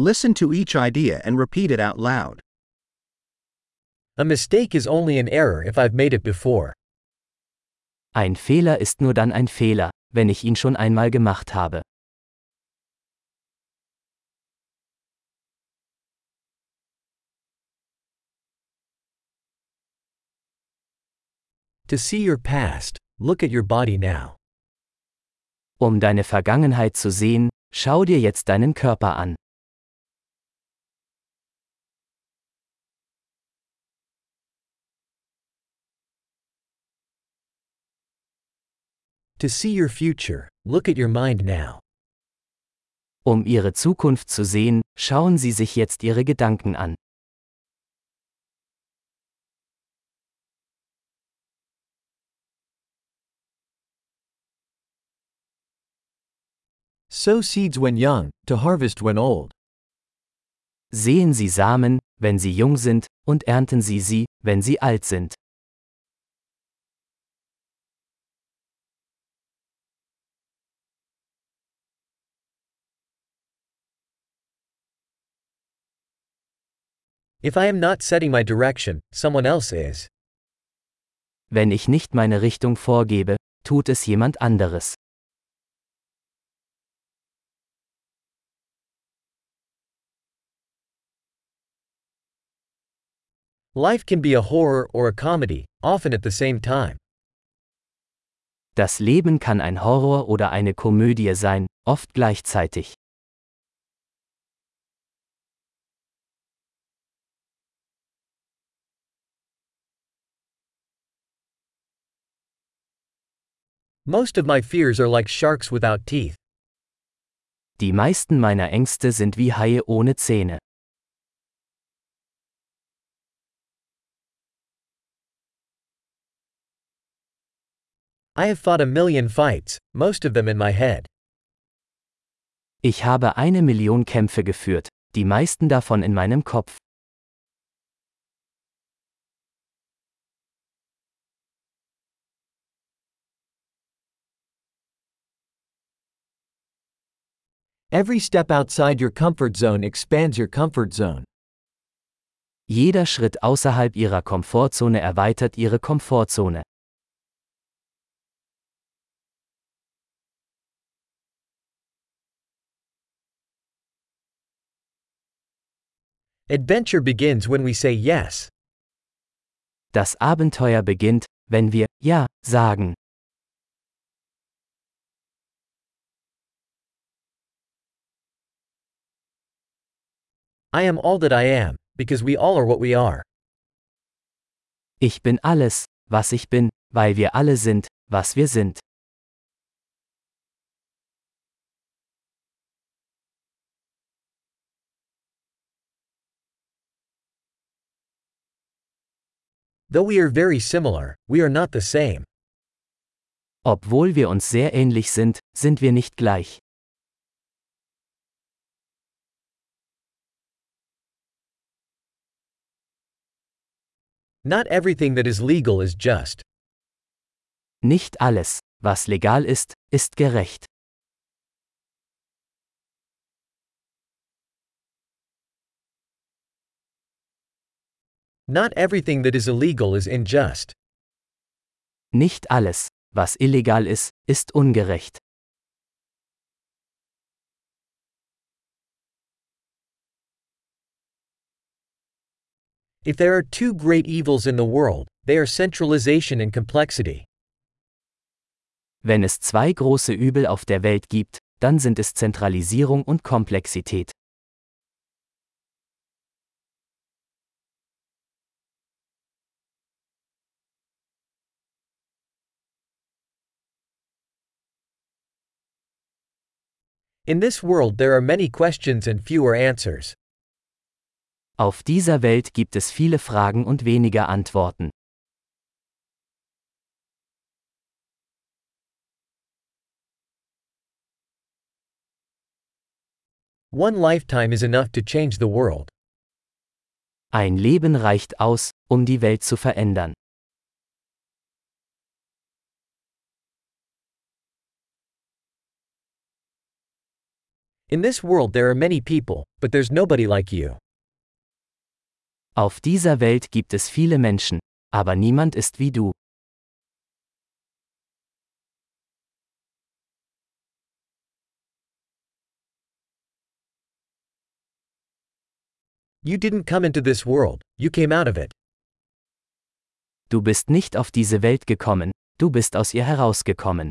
Listen to each idea and repeat it out loud. A mistake is only an error if I've made it before. Ein Fehler ist nur dann ein Fehler, wenn ich ihn schon einmal gemacht habe. To see your past, look at your body now. Um deine Vergangenheit zu sehen, schau dir jetzt deinen Körper an. To see your future, look at your mind now. Um ihre Zukunft zu sehen, schauen Sie sich jetzt Ihre Gedanken an. Sow seeds when young, to harvest when old. Sehen Sie Samen, wenn sie jung sind, und ernten Sie sie, wenn sie alt sind. If I am not setting my direction, someone else is. Wenn ich nicht meine Richtung vorgebe, tut es jemand anderes. Life can be a horror or a comedy, often at the same time. Das Leben kann ein Horror oder eine Komödie sein, oft gleichzeitig. Most of my fears are like sharks without teeth. Die meisten meiner Ängste sind wie Haie ohne Zähne. I have fought a million fights, most of them in my head. Ich habe eine Million Kämpfe geführt, die meisten davon in meinem Kopf. Every step outside your comfort zone expands your comfort zone. Jeder Schritt außerhalb ihrer Komfortzone erweitert ihre Komfortzone. Adventure begins when we say yes. Das Abenteuer beginnt, wenn wir Ja sagen. I am all that I am, because we all are what we are. Ich bin alles, was ich bin, weil wir alle sind, was wir sind. Though we are very similar, we are not the same. Obwohl wir uns sehr ähnlich sind, sind wir nicht gleich. Not everything that is legal is just. Nicht alles, was legal ist, ist gerecht. Not everything that is illegal is unjust. Nicht alles, was illegal ist, ist ungerecht. If there are two great evils in the world, they are centralization and complexity. Wenn es zwei große Übel auf der Welt gibt, dann sind es Zentralisierung und Komplexität. In this world there are many questions and fewer answers. Auf dieser Welt gibt es viele Fragen und weniger Antworten. One lifetime is enough to change the world. Ein Leben reicht aus, um die Welt zu verändern. In this world there are many people, but there's nobody like you. Auf dieser Welt gibt es viele Menschen, aber niemand ist wie du. You didn't come into this world, you came out of it. Du bist nicht auf diese Welt gekommen, du bist aus ihr herausgekommen.